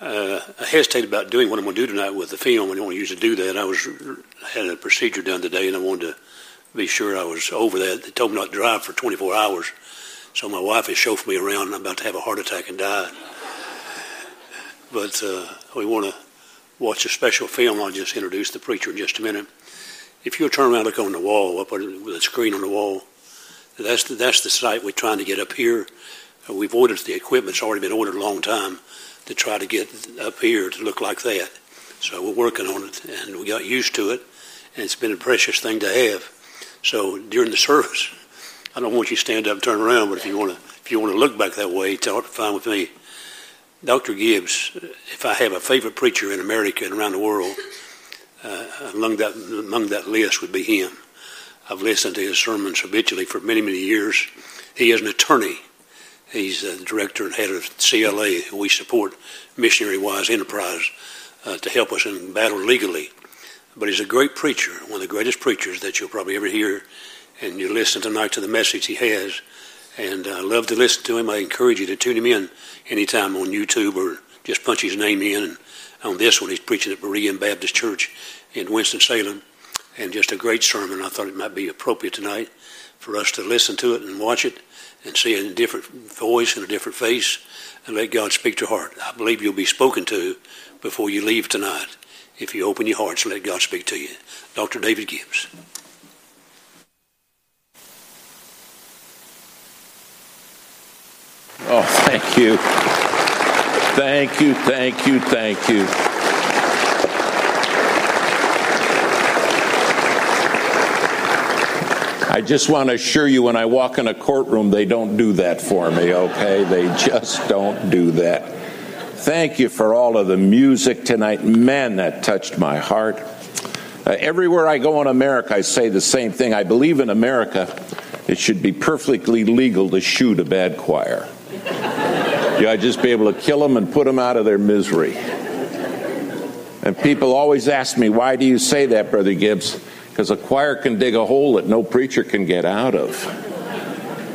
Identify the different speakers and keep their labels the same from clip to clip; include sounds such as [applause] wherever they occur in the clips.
Speaker 1: uh, I hesitated about doing what I'm going to do tonight with the film. I don't usually do that. I was had a procedure done today, and I wanted to be sure I was over that. They told me not to drive for 24 hours, so my wife has chauffeured me around, and I'm about to have a heart attack and die. But uh, we want to watch a special film. I'll just introduce the preacher in just a minute. If you'll turn around look on the wall, up with a screen on the wall, that's the, that's the site we're trying to get up here. Uh, we've ordered the equipment; it's already been ordered a long time to try to get up here to look like that. So we're working on it, and we got used to it, and it's been a precious thing to have. So during the service, I don't want you to stand up and turn around, but if you want to, if you want to look back that way, it's fine with me. Dr. Gibbs, if I have a favorite preacher in America and around the world, uh, among that among that list would be him. I've listened to his sermons habitually for many many years. He is an attorney. He's the director and head of CLA. We support Missionary Wise Enterprise uh, to help us in battle legally. But he's a great preacher, one of the greatest preachers that you'll probably ever hear. And you listen tonight to the message he has. And I love to listen to him. I encourage you to tune him in anytime on YouTube or just punch his name in. And on this one, he's preaching at Berean Baptist Church in Winston-Salem. And just a great sermon. I thought it might be appropriate tonight for us to listen to it and watch it and see it in a different voice and a different face and let God speak to heart. I believe you'll be spoken to before you leave tonight if you open your hearts and let God speak to you. Dr. David Gibbs.
Speaker 2: Oh, thank you. Thank you, thank you, thank you. I just want to assure you when I walk in a courtroom, they don't do that for me, okay? They just don't do that. Thank you for all of the music tonight. Man, that touched my heart. Uh, everywhere I go in America, I say the same thing. I believe in America, it should be perfectly legal to shoot a bad choir. You ought just be able to kill them and put them out of their misery. And people always ask me, why do you say that, Brother Gibbs? Because a choir can dig a hole that no preacher can get out of.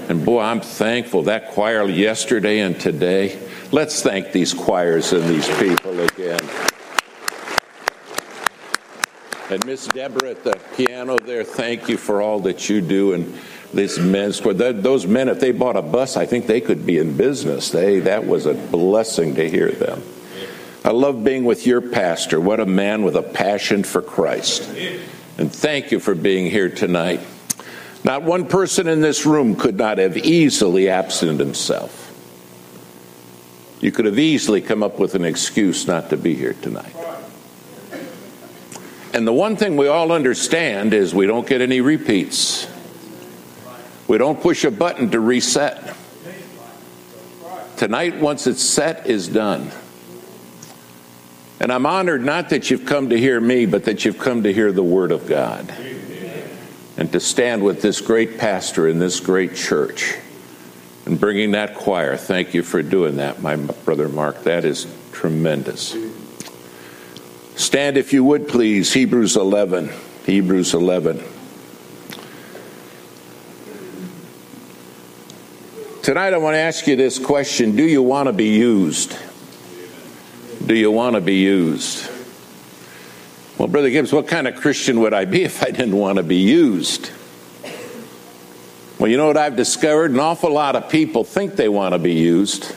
Speaker 2: And boy, I'm thankful that choir yesterday and today. Let's thank these choirs and these people again. And Miss Deborah at the piano there, thank you for all that you do. And this men's choir, those men, if they bought a bus, I think they could be in business. They that was a blessing to hear them. I love being with your pastor. What a man with a passion for Christ. And thank you for being here tonight. Not one person in this room could not have easily absented himself. You could have easily come up with an excuse not to be here tonight. And the one thing we all understand is we don't get any repeats. We don't push a button to reset. Tonight, once it's set, is done. And I'm honored not that you've come to hear me, but that you've come to hear the Word of God. And to stand with this great pastor in this great church and bringing that choir. Thank you for doing that, my brother Mark. That is tremendous. Stand, if you would, please. Hebrews 11. Hebrews 11. Tonight, I want to ask you this question Do you want to be used? Do you want to be used? Well, Brother Gibbs, what kind of Christian would I be [laughs] if I didn't want to be used? Well, you know what I've discovered? An awful lot of people think they want to be used,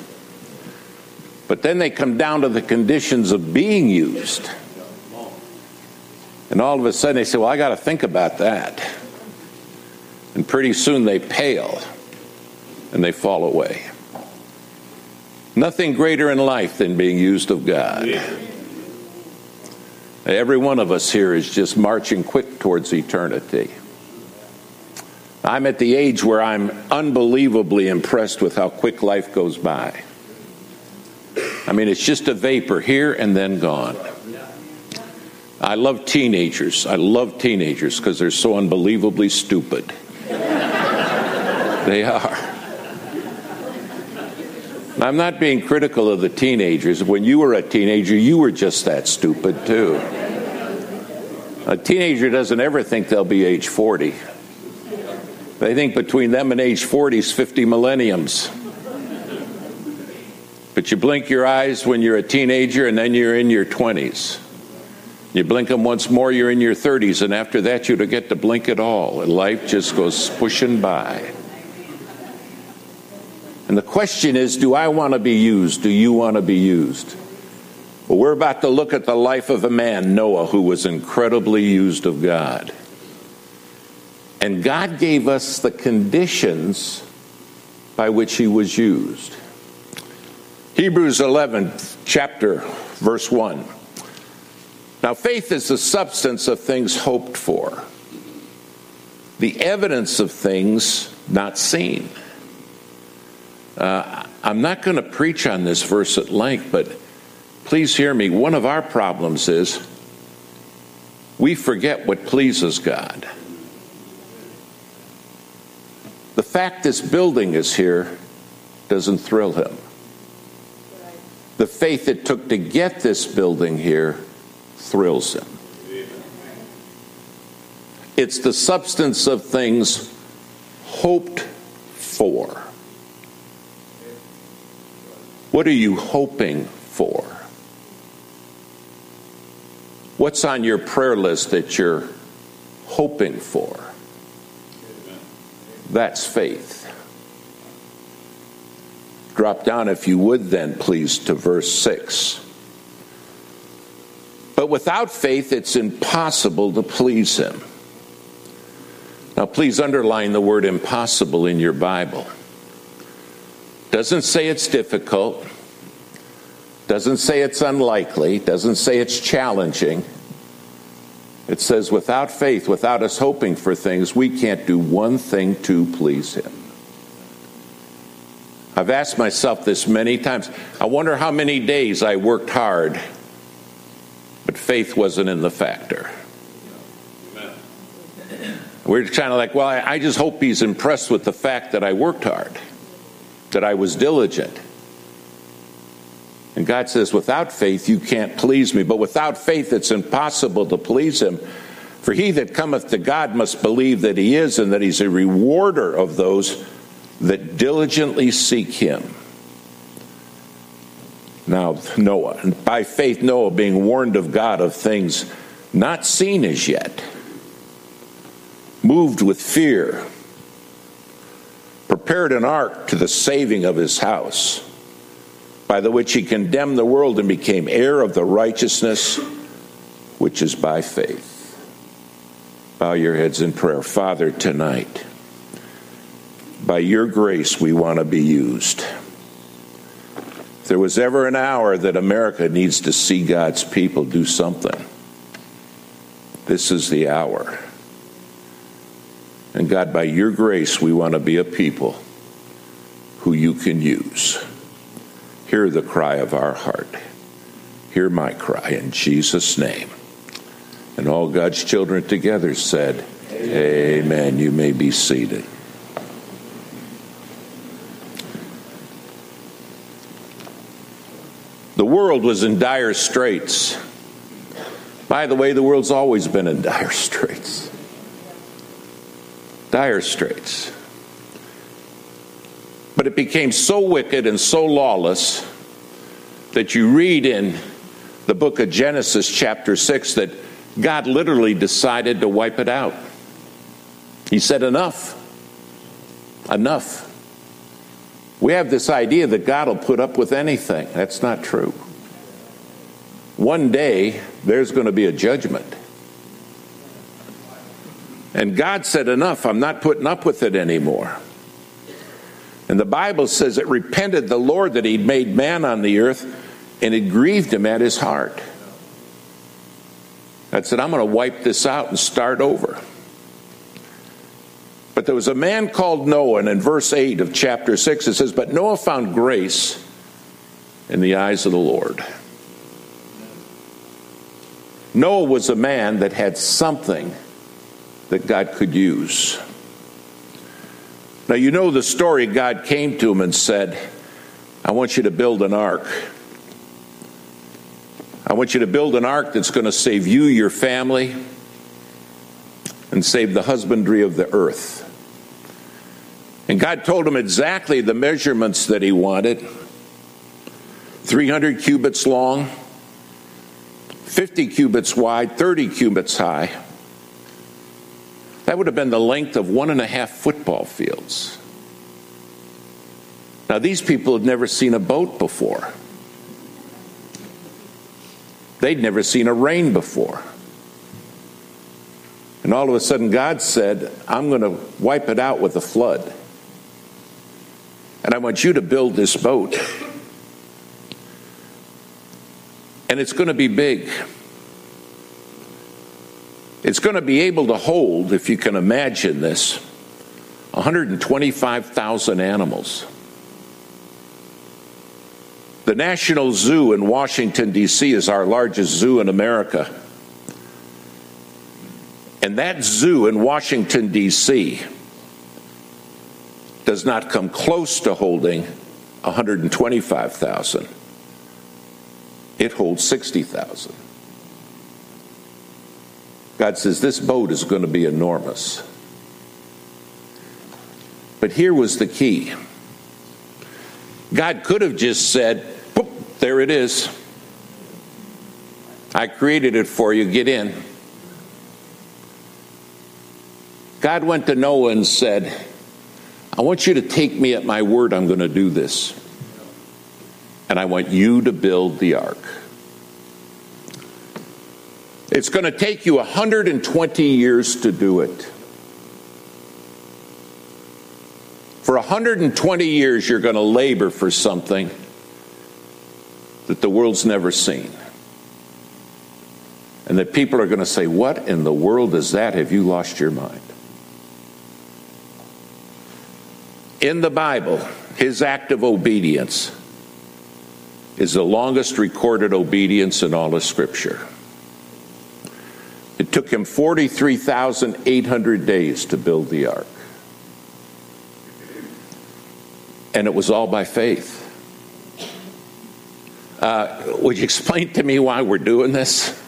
Speaker 2: but then they come down to the conditions of being used. And all of a sudden they say, Well, I got to think about that. And pretty soon they pale and they fall away. Nothing greater in life than being used of God. Every one of us here is just marching quick towards eternity. I'm at the age where I'm unbelievably impressed with how quick life goes by. I mean, it's just a vapor here and then gone. I love teenagers. I love teenagers because they're so unbelievably stupid. they are. I'm not being critical of the teenagers. When you were a teenager, you were just that stupid, too. A teenager doesn't ever think they'll be age 40. They think between them and age 40 is 50 millenniums. But you blink your eyes when you're a teenager and then you're in your 20s. You blink them once more, you're in your 30s, and after that, you don't get to blink at all. And life just goes pushing by. And the question is do I want to be used? Do you want to be used? Well, we're about to look at the life of a man, Noah, who was incredibly used of God. And God gave us the conditions by which he was used. Hebrews 11, chapter, verse 1. Now, faith is the substance of things hoped for, the evidence of things not seen. Uh, I'm not going to preach on this verse at length, but please hear me. One of our problems is we forget what pleases God. The fact this building is here doesn't thrill him. The faith it took to get this building here thrills him. It's the substance of things hoped for. What are you hoping for? What's on your prayer list that you're hoping for? That's faith. Drop down, if you would, then, please, to verse 6. But without faith, it's impossible to please Him. Now, please underline the word impossible in your Bible. Doesn't say it's difficult, doesn't say it's unlikely, doesn't say it's challenging. It says, without faith, without us hoping for things, we can't do one thing to please Him. I've asked myself this many times. I wonder how many days I worked hard, but faith wasn't in the factor. We're kind of like, well, I just hope he's impressed with the fact that I worked hard, that I was diligent. And God says, without faith, you can't please me. But without faith, it's impossible to please him. For he that cometh to God must believe that he is, and that he's a rewarder of those that diligently seek him. Now, Noah, by faith, Noah, being warned of God of things not seen as yet, moved with fear, prepared an ark to the saving of his house, by the which he condemned the world and became heir of the righteousness which is by faith. Bow your heads in prayer. Father, tonight, by your grace, we want to be used. If there was ever an hour that America needs to see God's people do something, this is the hour. And God, by your grace, we want to be a people who you can use. Hear the cry of our heart. Hear my cry in Jesus' name. And all God's children together said, Amen. Amen. You may be seated. The world was in dire straits. By the way, the world's always been in dire [laughs] straits. Dire straits. But it became so wicked and so lawless that you read in the book of Genesis, chapter 6, that God literally decided to wipe it out. He said, Enough. Enough. We have this idea that God will put up with anything. That's not true. One day, there's going to be a judgment. And God said, Enough, I'm not putting up with it anymore. And the Bible says it repented the Lord that he'd made man on the earth, and it grieved him at his heart. God said, I'm going to wipe this out and start over. But there was a man called Noah, and in verse 8 of chapter 6 it says, But Noah found grace in the eyes of the Lord. Noah was a man that had something that God could use. Now, you know the story. God came to him and said, I want you to build an ark. I want you to build an ark that's going to save you, your family, and save the husbandry of the earth. And God told him exactly the measurements that he wanted. 300 cubits long, 50 cubits wide, 30 cubits high. That would have been the length of one and a half football fields. Now, these people had never seen a boat before. They'd never seen a rain before. And all of a sudden, God said, I'm going to wipe it out with a flood. And I want you to build this boat. And it's going to be big. It's going to be able to hold, if you can imagine this, 125,000 animals. The National Zoo in Washington, D.C. is our largest zoo in America. And that zoo in Washington, D.C. does not come close to holding 125,000. It holds 60,000. God says, This boat is going to be enormous. But here was the key God could have just said, there it is. I created it for you, get in. God went to Noah and said, I want you to take me at my word, I'm going to do this. And I want you to build the ark. It's going to take you 120 years to do it. For 120 years, you're going to labor for something that the world's never seen. And that people are going to say, What in the world is that? Have you lost your mind? In the Bible, his act of obedience is the longest recorded obedience in all of Scripture. Took him 43,800 days to build the ark. And it was all by faith. Uh, would you explain to me why we're doing this?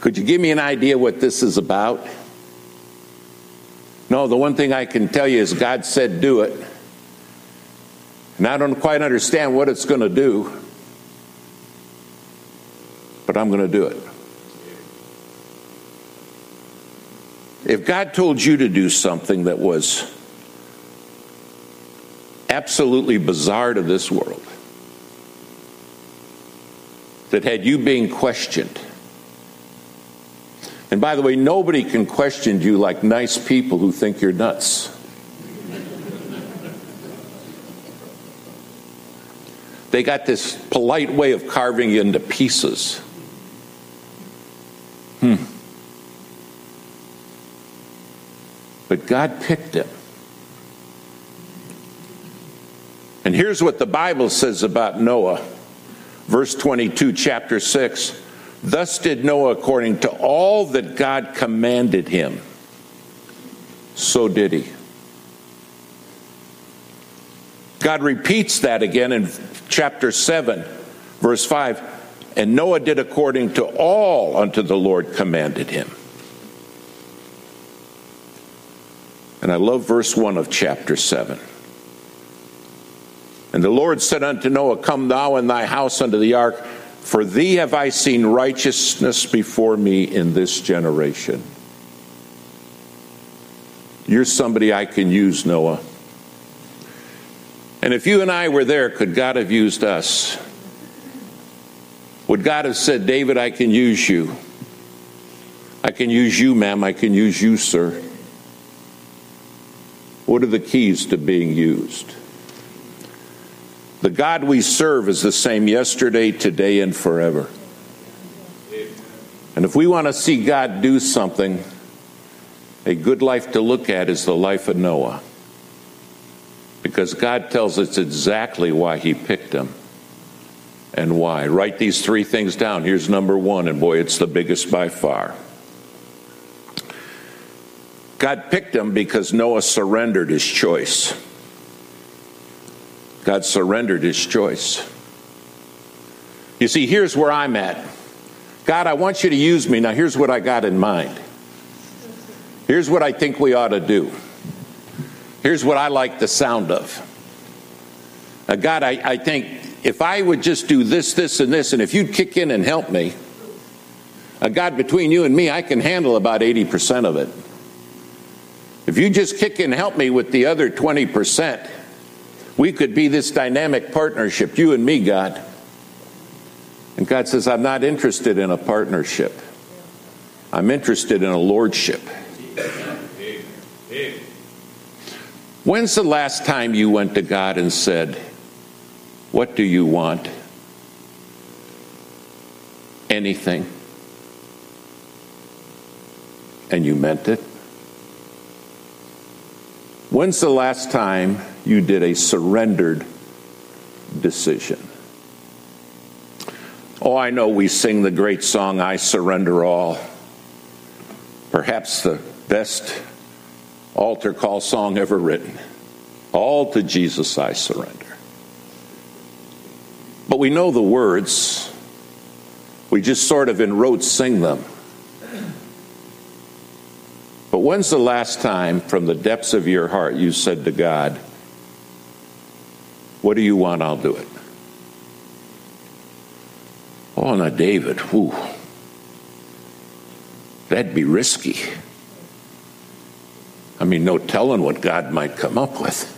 Speaker 2: Could you give me an idea what this is about? No, the one thing I can tell you is God said do it. And I don't quite understand what it's going to do, but I'm going to do it. If God told you to do something that was absolutely bizarre to this world, that had you being questioned. And by the way, nobody can question you like nice people who think you're nuts. They got this polite way of carving you into pieces. Hmm. But God picked him. And here's what the Bible says about Noah. Verse 22, chapter 6 Thus did Noah according to all that God commanded him. So did he. God repeats that again in chapter 7, verse 5. And Noah did according to all unto the Lord commanded him. And I love verse 1 of chapter 7. And the Lord said unto Noah, Come thou and thy house unto the ark, for thee have I seen righteousness before me in this generation. You're somebody I can use, Noah. And if you and I were there, could God have used us? Would God have said, David, I can use you? I can use you, ma'am. I can use you, sir. What are the keys to being used? The God we serve is the same yesterday, today, and forever. And if we want to see God do something, a good life to look at is the life of Noah. Because God tells us exactly why he picked him and why. Write these three things down. Here's number one, and boy, it's the biggest by far. God picked him because Noah surrendered his choice. God surrendered his choice. You see, here's where I'm at. God, I want you to use me. Now, here's what I got in mind. Here's what I think we ought to do. Here's what I like the sound of. Now, God, I, I think if I would just do this, this, and this, and if you'd kick in and help me, uh, God, between you and me, I can handle about 80% of it. If you just kick in and help me with the other 20%, we could be this dynamic partnership, you and me, God. And God says, I'm not interested in a partnership. I'm interested in a lordship. When's the last time you went to God and said, What do you want? Anything. And you meant it? When's the last time you did a surrendered decision? Oh, I know we sing the great song, I Surrender All. Perhaps the best altar call song ever written. All to Jesus I surrender. But we know the words. We just sort of in rote sing them. But when's the last time from the depths of your heart you said to God, What do you want? I'll do it. Oh, now, David, whew. That'd be risky. I mean, no telling what God might come up with.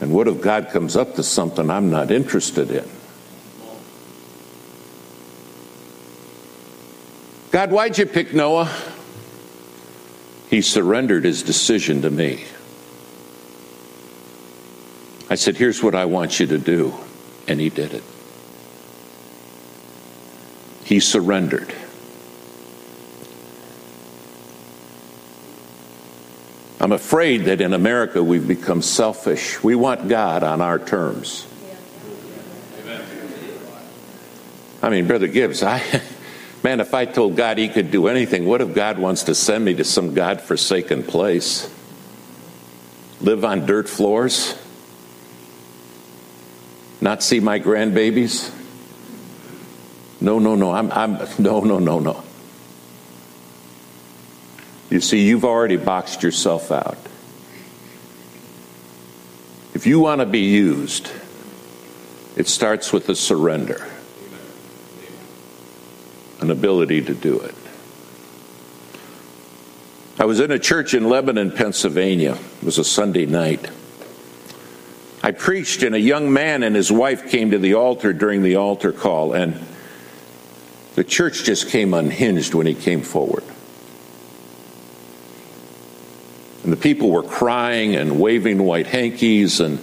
Speaker 2: And what if God comes up to something I'm not interested in? God, why'd you pick Noah? He surrendered his decision to me. I said, Here's what I want you to do. And he did it. He surrendered. I'm afraid that in America we've become selfish. We want God on our terms. I mean, Brother Gibbs, I, [laughs] man, if I told God he could do anything, what if God wants to send me to some God forsaken place? Live on dirt floors? Not see my grandbabies? No, no, no. I'm, I'm, no, no, no, no. You see, you've already boxed yourself out. If you want to be used, it starts with a surrender, an ability to do it. I was in a church in Lebanon, Pennsylvania. It was a Sunday night. I preached, and a young man and his wife came to the altar during the altar call, and the church just came unhinged when he came forward. And the people were crying and waving white hankies. And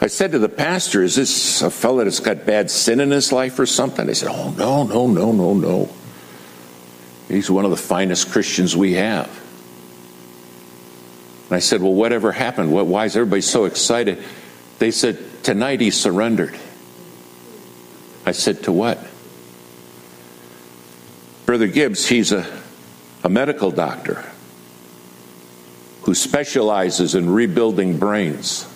Speaker 2: I said to the pastor, Is this a fellow that's got bad sin in his life or something? They said, Oh, no, no, no, no, no. He's one of the finest Christians we have. And I said, Well, whatever happened? Why is everybody so excited? They said, Tonight he surrendered. I said, To what? Brother Gibbs, he's a, a medical doctor who specializes in rebuilding brains.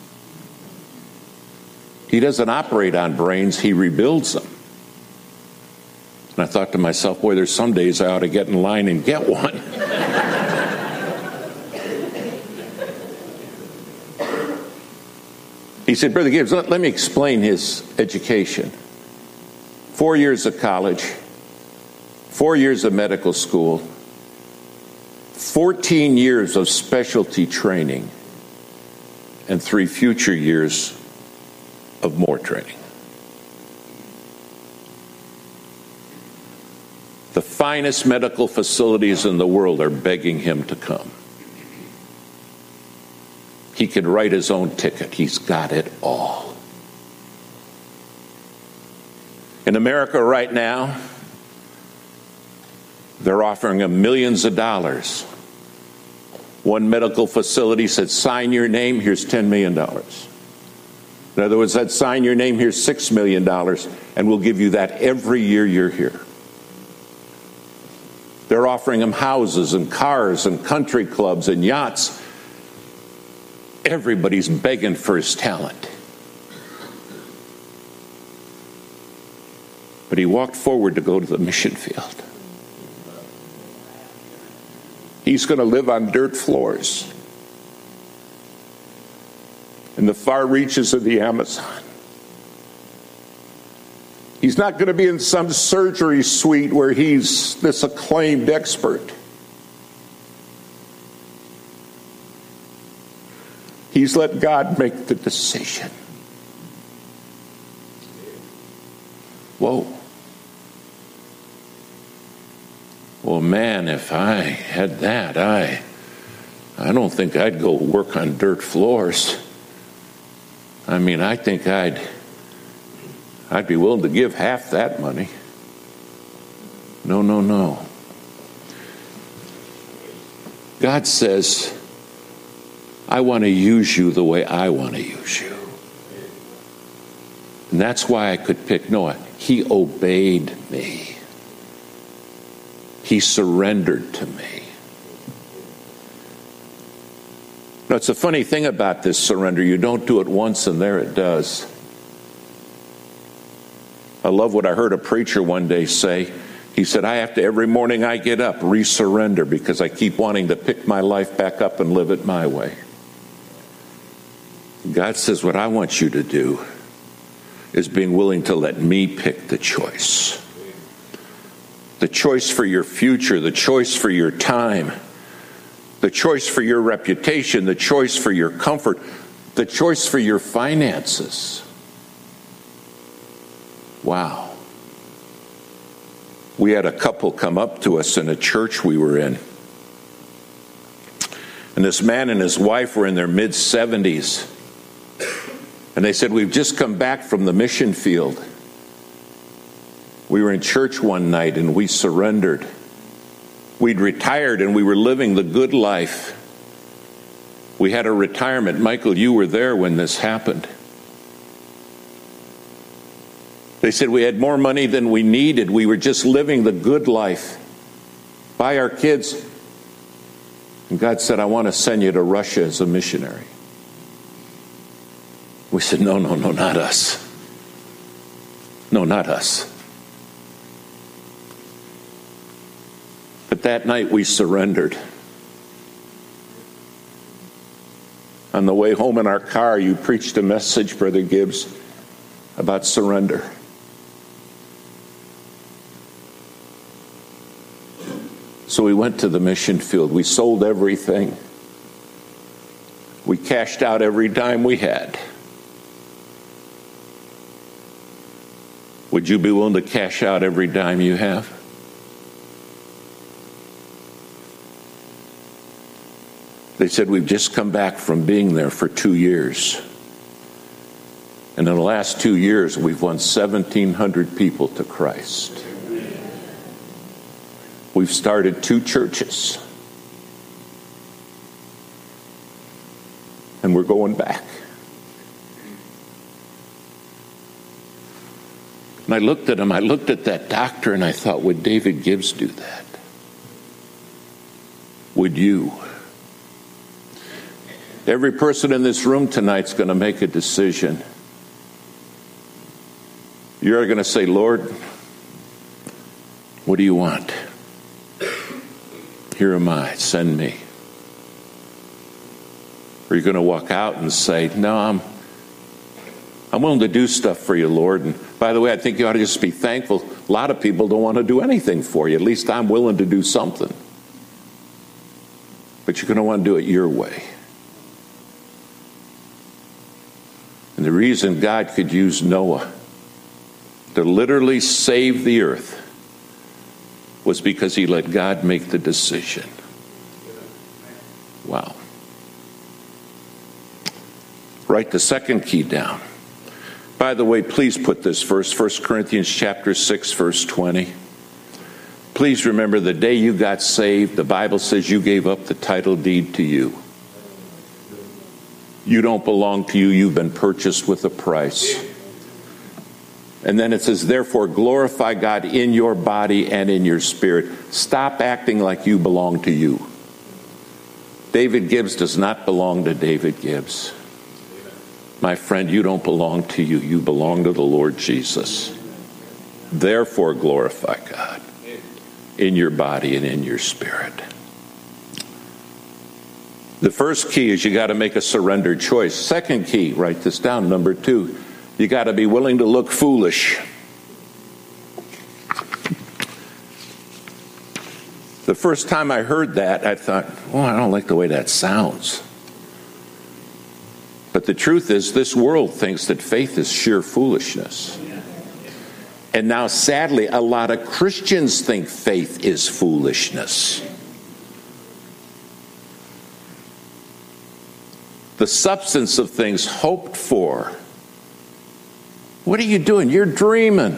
Speaker 2: He doesn't operate on brains, he rebuilds them. And I thought to myself, boy, there's some days I ought to get in line and get one. [laughs] he said, Brother Gibbs, let, let me explain his education. Four years of college, four years of medical school, 14 years of specialty training and three future years of more training. The finest medical facilities in the world are begging him to come. He can write his own ticket, he's got it all. In America right now, they're offering him millions of dollars one medical facility said, sign your name, here's $10 million. In other words, said, sign your name, here, $6 million, and we'll give you that every year you're here. They're offering him houses and cars and country clubs and yachts. Everybody's begging for his talent. But he walked forward to go to the mission field. He's going to live on dirt floors. In the far reaches of the Amazon. He's not going to be in some surgery suite where he's this acclaimed expert. He's let God make the decision. Whoa. Well, man, if I had that, I I don't think I'd go work on dirt floors. I mean, I think I'd I'd be willing to give half that money. No, no, no. God says, I want to use you the way I want to use you. And that's why I could pick Noah. He obeyed me, he surrendered to me. It's a funny thing about this surrender. You don't do it once and there it does. I love what I heard a preacher one day say. He said, I have to, every morning I get up, resurrender because I keep wanting to pick my life back up and live it my way. God says, What I want you to do is being willing to let me pick the choice. The choice for your future, the choice for your time, the choice for your reputation, the choice for your comfort, the choice for your finances. Wow. We had a couple come up to us in a church we were in. And this man and his wife were in their mid 70s. And they said, We've just come back from the mission field. We were in church one night and we surrendered. We'd retired and we were living the good life. We had a retirement. Michael, you were there when this happened. They said we had more money than we needed. We were just living the good life. By our kids. And God said, I want to send you to Russia as a missionary. We said, No, no, no, not us. No, not us. But that night we surrendered. On the way home in our car, you preached a message, Brother Gibbs, about surrender. So we went to the mission field. We sold everything. We cashed out every dime we had. Would you be willing to cash out every dime you have? They said, We've just come back from being there for two years. And in the last two years, we've won 1,700 people to Christ. We've started two churches. And we're going back. And I looked at him, I looked at that doctor, and I thought, would David Gibbs do that? Would you? Every person in this room tonight's going to make a decision. You're going to say, Lord, what do you want? Here am I, send me. Or you're going to walk out and say, No, I'm, I'm willing to do stuff for you, Lord. And by the way, I think you ought to just be thankful. A lot of people don't want to do anything for you. At least I'm willing to do something. But you're going to want to do it your way. And the reason God could use Noah to literally save the earth was because he let God make the decision. Wow. Write the second key down. By the way, please put this verse, 1 Corinthians chapter 6, verse 20. Please remember the day you got saved, the Bible says you gave up the title deed to you. You don't belong to you, you've been purchased with a price. And then it says, therefore, glorify God in your body and in your spirit. Stop acting like you belong to you. David Gibbs does not belong to David Gibbs. My friend, you don't belong to you. You belong to the Lord Jesus. Therefore, glorify God in your body and in your spirit. The first key is you got to make a surrendered choice. Second key, write this down, number two, you got to be willing to look foolish. The first time I heard that, I thought, well, I don't like the way that sounds. But the truth is, this world thinks that faith is sheer foolishness. And now, sadly, a lot of Christians think faith is foolishness. The substance of things hoped for. What are you doing? You're dreaming.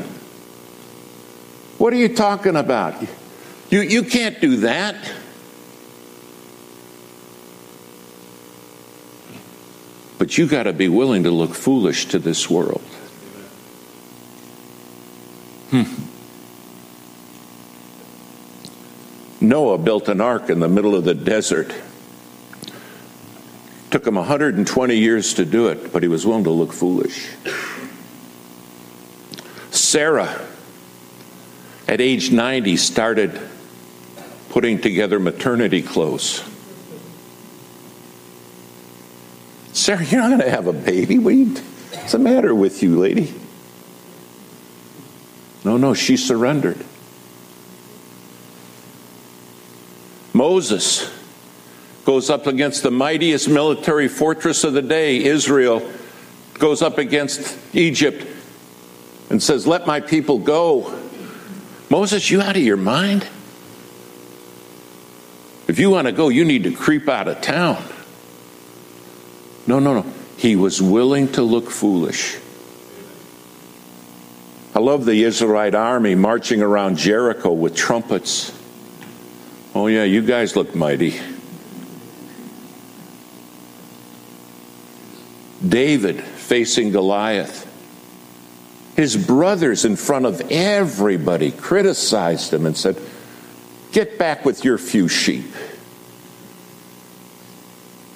Speaker 2: What are you talking about? You, you can't do that. But you got to be willing to look foolish to this world. Hmm. Noah built an ark in the middle of the desert. Took him 120 years to do it, but he was willing to look foolish. Sarah, at age 90, started putting together maternity clothes. Sarah, you're not going to have a baby. what's the matter with you, lady? No, no, she surrendered. Moses goes up against the mightiest military fortress of the day, Israel, goes up against Egypt and says, Let my people go. Moses, you out of your mind? If you want to go, you need to creep out of town. No, no, no. He was willing to look foolish. I love the Israelite army marching around Jericho with trumpets. Oh, yeah, you guys look mighty. David facing Goliath. His brothers, in front of everybody, criticized him and said, Get back with your few sheep.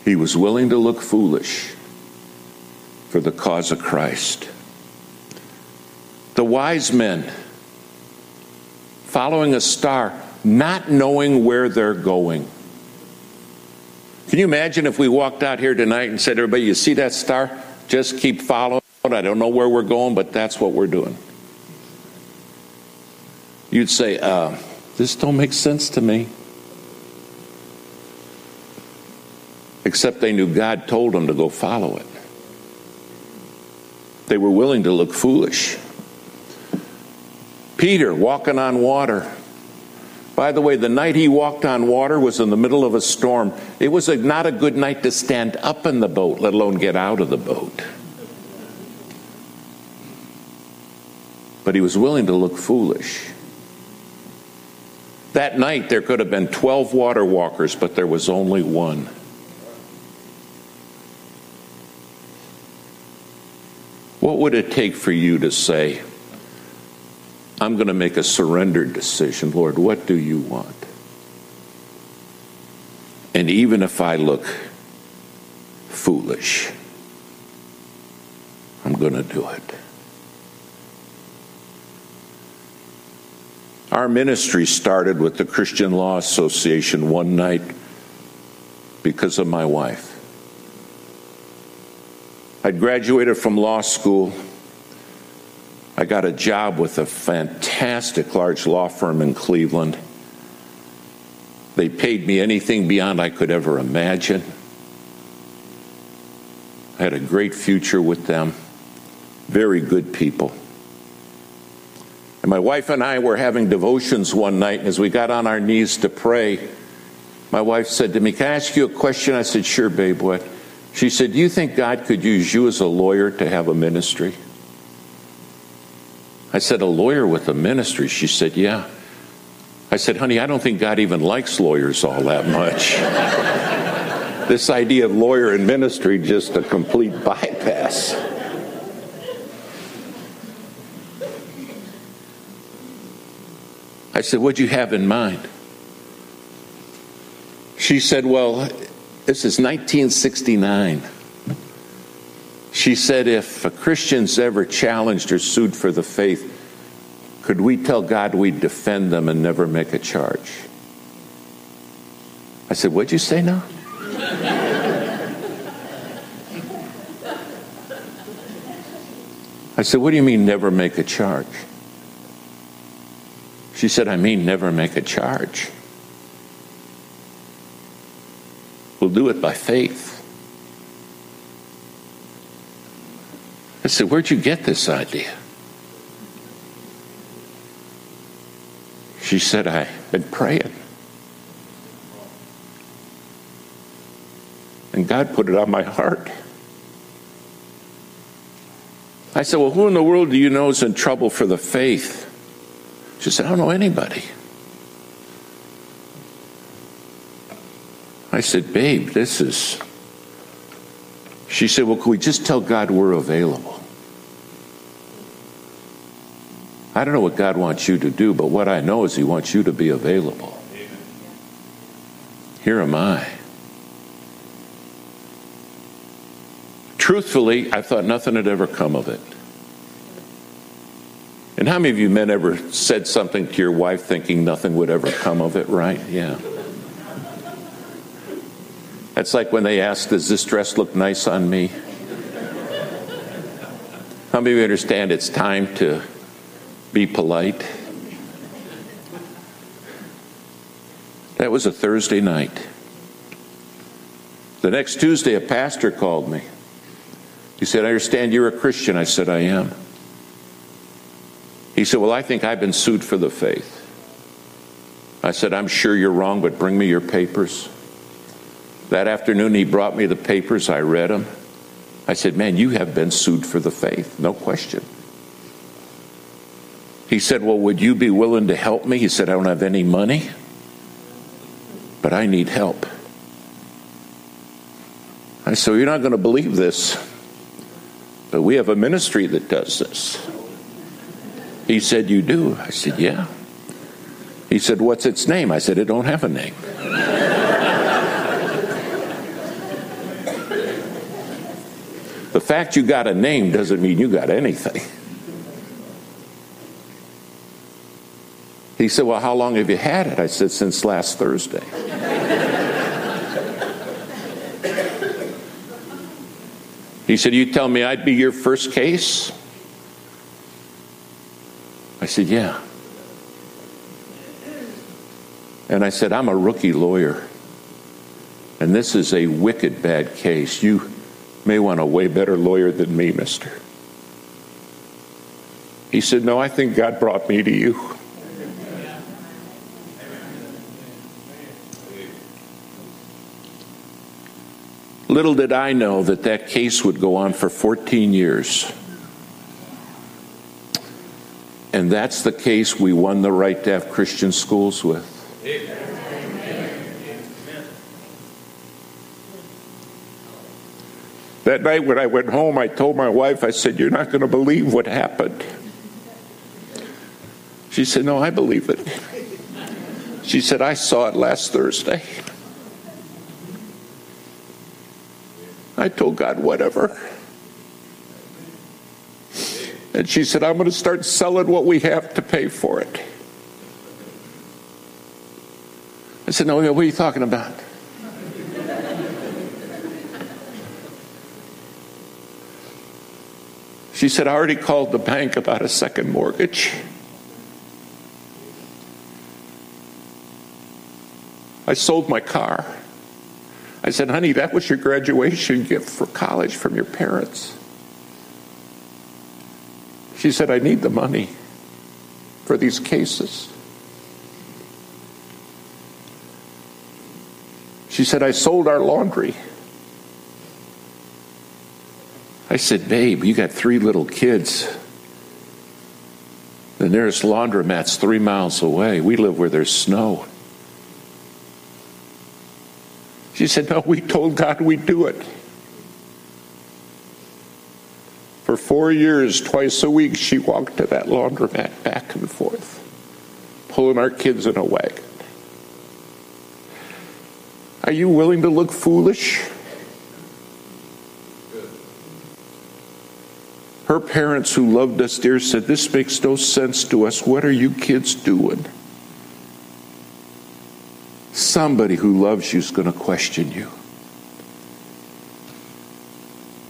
Speaker 2: He was willing to look foolish for the cause of Christ. The wise men following a star, not knowing where they're going. Can you imagine if we walked out here tonight and said, Everybody, you see that star? Just keep following. I don't know where we're going, but that's what we're doing. You'd say, uh, this don't make sense to me. Except they knew God told them to go follow it. They were willing to look foolish. Peter walking on water. By the way, the night he walked on water was in the middle of a storm. It was a, not a good night to stand up in the boat, let alone get out of the boat. But he was willing to look foolish. That night, there could have been 12 water walkers, but there was only one. What would it take for you to say, I'm going to make a surrender decision? Lord, what do you want? And even if I look foolish, I'm going to do it. Our ministry started with the Christian Law Association one night because of my wife. I'd graduated from law school. Got a job with a fantastic large law firm in Cleveland. They paid me anything beyond I could ever imagine. I had a great future with them. Very good people. And my wife and I were having devotions one night, and as we got on our knees to pray, my wife said to me, Can I ask you a question? I said, Sure, babe, what? She said, Do you think God could use you as a lawyer to have a ministry? I said, A lawyer with a ministry? She said, Yeah. I said, Honey, I don't think God even likes lawyers all that much. [laughs] this idea of lawyer and ministry, just a complete bypass. I said, What'd you have in mind? She said, Well, this is 1969. She said, if a Christians ever challenged or sued for the faith, could we tell God we'd defend them and never make a charge? I said, What'd you say now? I said, What do you mean never make a charge? She said, I mean never make a charge. We'll do it by faith. Said, Where'd you get this idea? She said, I've been praying. And God put it on my heart. I said, Well, who in the world do you know is in trouble for the faith? She said, I don't know anybody. I said, Babe, this is. She said, Well, can we just tell God we're available? I don't know what God wants you to do, but what I know is He wants you to be available. Here am I. Truthfully, I thought nothing had ever come of it. And how many of you men ever said something to your wife thinking nothing would ever come of it, right? Yeah. That's like when they ask, Does this dress look nice on me? How many of you understand it's time to be polite? That was a Thursday night. The next Tuesday, a pastor called me. He said, I understand you're a Christian. I said, I am. He said, Well, I think I've been sued for the faith. I said, I'm sure you're wrong, but bring me your papers. That afternoon, he brought me the papers. I read them. I said, Man, you have been sued for the faith, no question. He said, Well, would you be willing to help me? He said, I don't have any money, but I need help. I said, You're not going to believe this, but we have a ministry that does this. He said, You do? I said, Yeah. He said, What's its name? I said, It don't have a name. [laughs] the fact you got a name doesn't mean you got anything. He said, Well, how long have you had it? I said, Since last Thursday. he said, You tell me I'd be your first case? I said, Yeah. And I said, I'm a rookie lawyer. And this is a wicked bad case. You may want a way better lawyer than me, mister. He said, No, I think God brought me to you. Little did I know that that case would go on for 14 years. And that's the case we won the right to have Christian schools with. That night when I went home, I told my wife, I said, You're not going to believe what happened. She said, No, I believe it. She said, I saw it last Thursday. I told God, whatever. And she said, I'm going to start selling what we have to pay for it. I said, No, what are you talking about? She said, I already called the bank about a second mortgage. I sold my car. I said, honey, that was your graduation gift for college from your parents. She said, I need the money for these cases. She said, I sold our laundry. I said, Babe, you got three little kids. The nearest laundromat's three miles away. We live where there's snow. She said, No, we told God we'd do it. For four years, twice a week, she walked to that laundromat back and forth, pulling our kids in a wagon. Are you willing to look foolish? Her parents, who loved us dear, said, This makes no sense to us. What are you kids doing? Somebody who loves you is going to question you.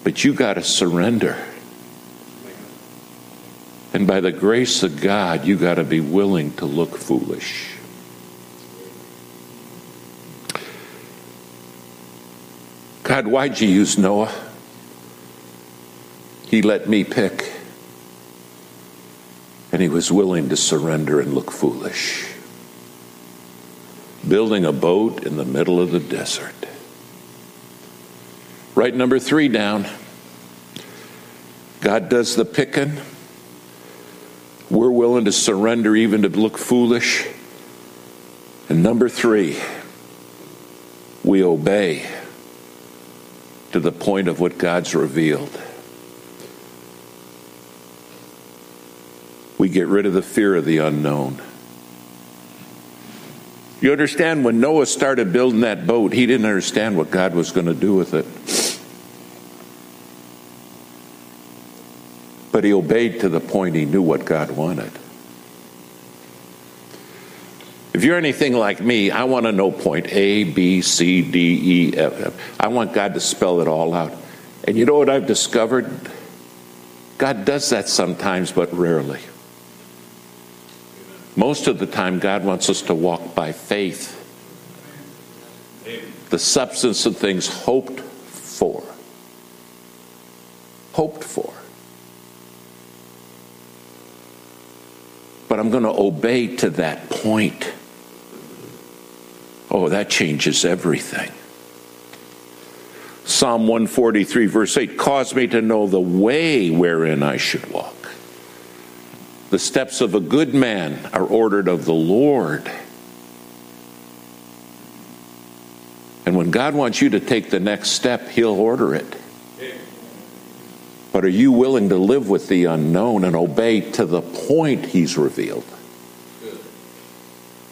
Speaker 2: But you got to surrender. And by the grace of God, you got to be willing to look foolish. God, why'd you use Noah? He let me pick. And he was willing to surrender and look foolish. Building a boat in the middle of the desert. Write number three down. God does the picking. We're willing to surrender even to look foolish. And number three, we obey to the point of what God's revealed. We get rid of the fear of the unknown. You understand, when Noah started building that boat, he didn't understand what God was going to do with it. But he obeyed to the point he knew what God wanted. If you're anything like me, I want to know point A, B, C, D, E, F, F. I want God to spell it all out. And you know what I've discovered? God does that sometimes, but rarely. Most of the time, God wants us to walk by faith. The substance of things hoped for. Hoped for. But I'm going to obey to that point. Oh, that changes everything. Psalm 143, verse 8 Cause me to know the way wherein I should walk. The steps of a good man are ordered of the Lord. And when God wants you to take the next step, He'll order it. But are you willing to live with the unknown and obey to the point He's revealed?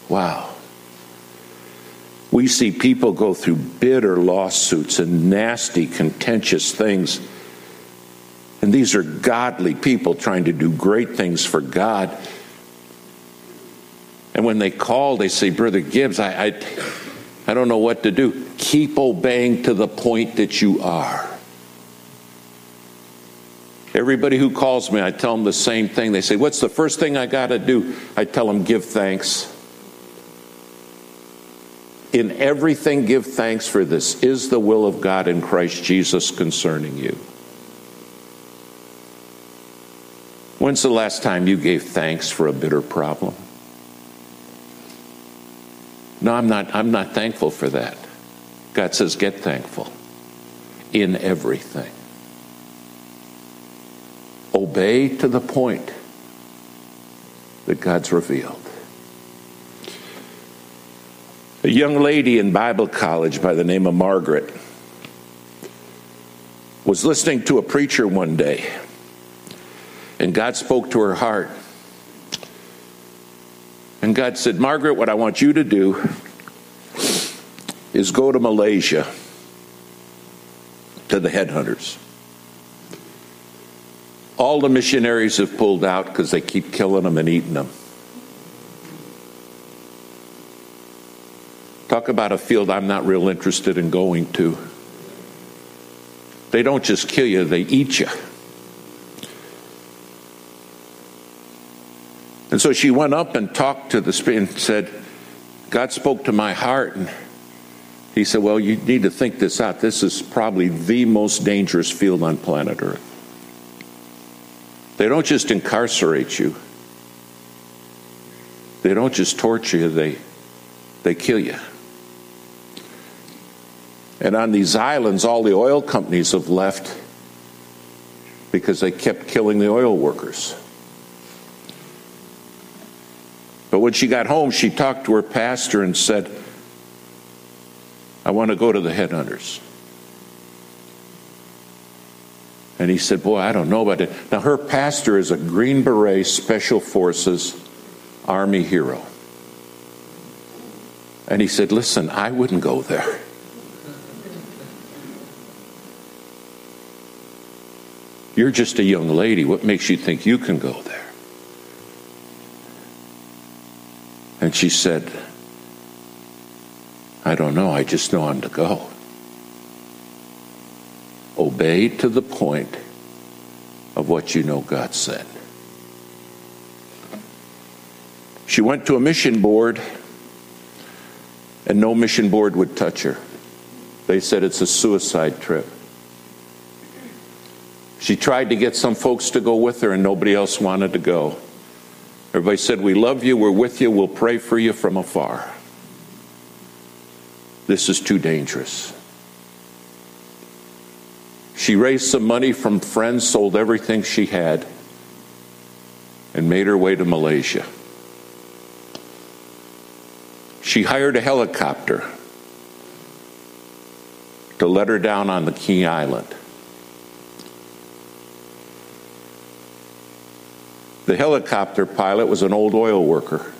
Speaker 2: Wow. We see people go through bitter lawsuits and nasty, contentious things. And these are godly people trying to do great things for God. And when they call, they say, Brother Gibbs, I, I, I don't know what to do. Keep obeying to the point that you are. Everybody who calls me, I tell them the same thing. They say, What's the first thing I got to do? I tell them, Give thanks. In everything, give thanks, for this is the will of God in Christ Jesus concerning you. When's the last time you gave thanks for a bitter problem? No, I'm not, I'm not thankful for that. God says, get thankful in everything. Obey to the point that God's revealed. A young lady in Bible college by the name of Margaret was listening to a preacher one day, and God spoke to her heart. And God said, Margaret, what I want you to do is go to Malaysia to the headhunters. All the missionaries have pulled out because they keep killing them and eating them. Talk about a field I'm not real interested in going to. They don't just kill you, they eat you. And so she went up and talked to the spirit and said, God spoke to my heart. And he said, Well, you need to think this out. This is probably the most dangerous field on planet Earth. They don't just incarcerate you, they don't just torture you, they, they kill you. And on these islands, all the oil companies have left because they kept killing the oil workers. But when she got home, she talked to her pastor and said, I want to go to the headhunters. And he said, Boy, I don't know about it. Now, her pastor is a Green Beret Special Forces Army hero. And he said, Listen, I wouldn't go there. You're just a young lady. What makes you think you can go there? And she said, I don't know. I just know I'm to go. Obey to the point of what you know God said. She went to a mission board, and no mission board would touch her. They said it's a suicide trip. She tried to get some folks to go with her, and nobody else wanted to go. Everybody said, We love you, we're with you, we'll pray for you from afar. This is too dangerous. She raised some money from friends, sold everything she had, and made her way to Malaysia. She hired a helicopter to let her down on the Key Island. The helicopter pilot was an old oil worker.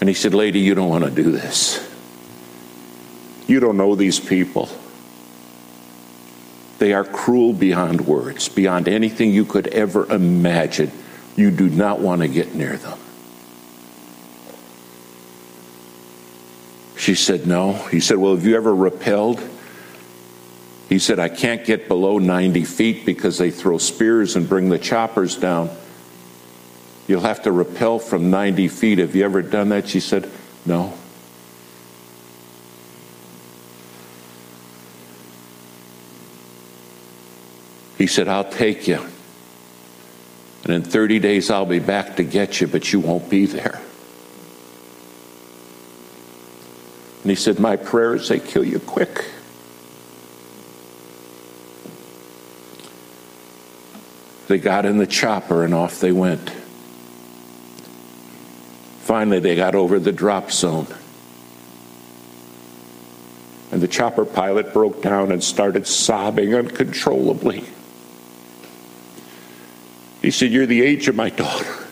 Speaker 2: And he said, Lady, you don't want to do this. You don't know these people. They are cruel beyond words, beyond anything you could ever imagine. You do not want to get near them. She said, No. He said, Well, have you ever rappelled? He said, I can't get below 90 feet because they throw spears and bring the choppers down. You'll have to rappel from 90 feet. Have you ever done that? She said, No. He said, I'll take you. And in 30 days, I'll be back to get you, but you won't be there. And he said, My prayers, they kill you quick. They got in the chopper and off they went. Finally, they got over the drop zone. And the chopper pilot broke down and started sobbing uncontrollably. He said, You're the age of my daughter.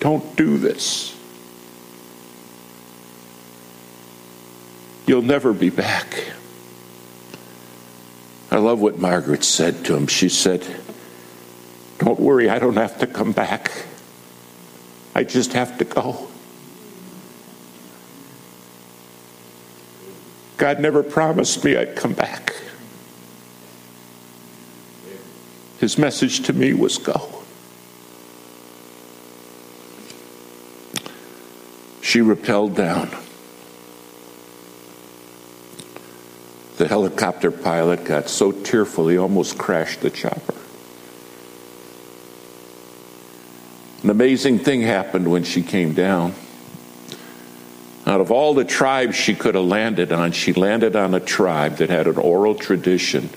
Speaker 2: Don't do this. You'll never be back. I love what Margaret said to him. She said, Don't worry, I don't have to come back. I just have to go. God never promised me I'd come back. His message to me was go. She rappelled down. The helicopter pilot got so tearful he almost crashed the chopper. An amazing thing happened when she came down. Out of all the tribes she could have landed on, she landed on a tribe that had an oral tradition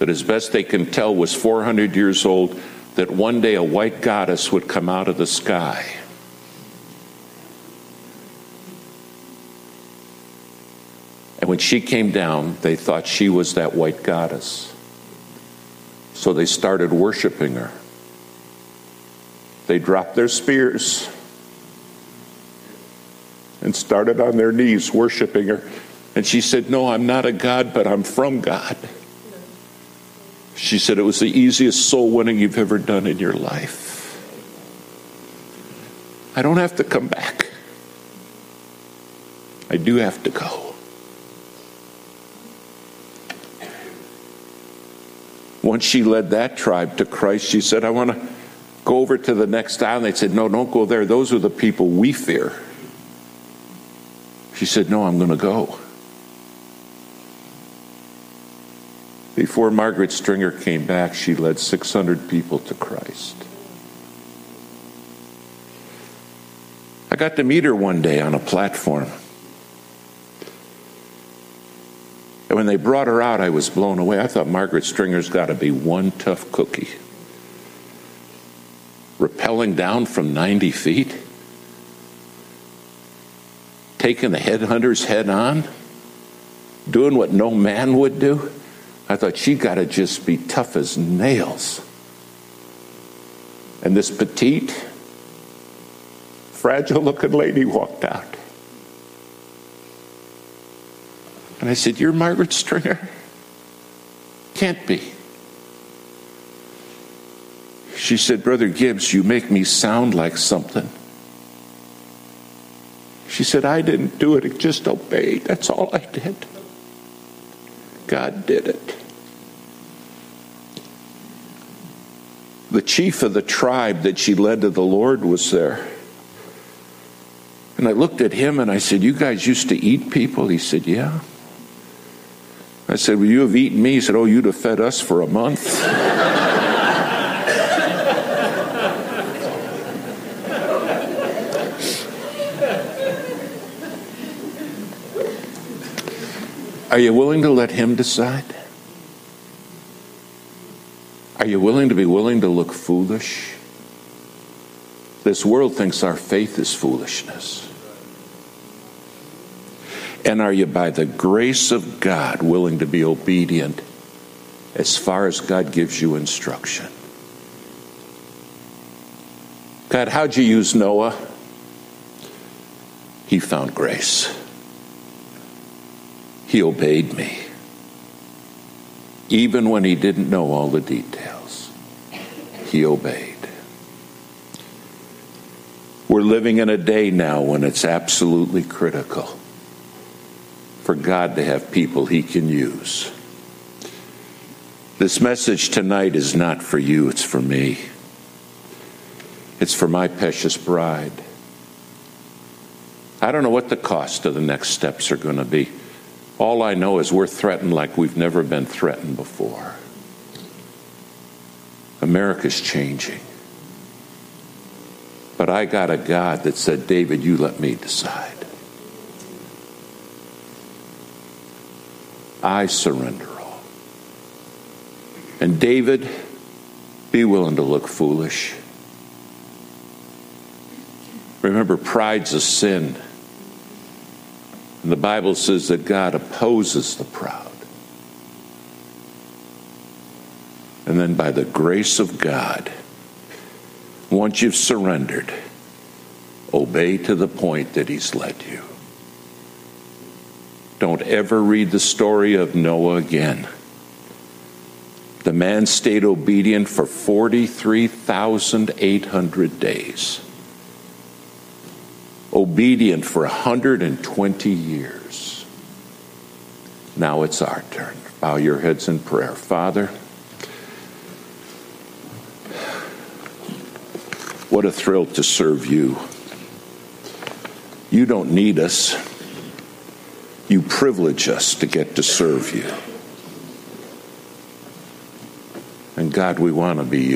Speaker 2: that, as best they can tell, was 400 years old, that one day a white goddess would come out of the sky And when she came down, they thought she was that white goddess. So they started worshiping her. They dropped their spears and started on their knees worshiping her. And she said, No, I'm not a God, but I'm from God. She said it was the easiest soul winning you've ever done in your life. I don't have to come back. I do have to go. Once she led that tribe to Christ, she said, I want to go over to the next island. They said, No, don't go there. Those are the people we fear. She said, No, I'm going to go. Before Margaret Stringer came back, she led 600 people to Christ. I got to meet her one day on a platform. And when they brought her out, I was blown away. I thought Margaret Stringer's got to be one tough cookie. Rappelling down from 90 feet, taking the headhunters head on, doing what no man would do. I thought she got to just be tough as nails. And this petite, fragile looking lady walked out. And I said, You're Margaret Stringer? Can't be. She said, Brother Gibbs, you make me sound like something. She said, I didn't do it, I just obeyed. That's all I did. God did it. the chief of the tribe that she led to the Lord was there. And I looked at him and I said, You guys used to eat people? He said, Yeah. I said, Well, you have eaten me? He said, Oh, you'd have fed us for a month. Are you willing to let Him decide? Are you willing to be willing to look foolish? This world thinks our faith is foolishness. And are you, by the grace of God, willing to be obedient as far as God gives you instruction? God, how'd you use Noah? He found grace. He obeyed me, even when he didn't know all the details. He obeyed. We're living in a day now when it's absolutely critical for God to have people he can use. This message tonight is not for you, it's for me. It's for my precious bride. I don't know what the cost of the next steps are going to be. All I know is we're threatened like we've never been threatened before. America's changing. But I got a God that said, David, you let me decide. I surrender all. And David, be willing to look foolish. Remember, pride's a sin. And the Bible says that God opposes the proud. And then by the grace of God, once you've surrendered, obey to the point that He's led you. Don't ever read the story of Noah again. The man stayed obedient for 43,800 days obedient for 120 years. Now it's our turn. Bow your heads in prayer. Father, what a thrill to serve you. You don't need us, you privilege us to get to serve you. And God, we want to be you.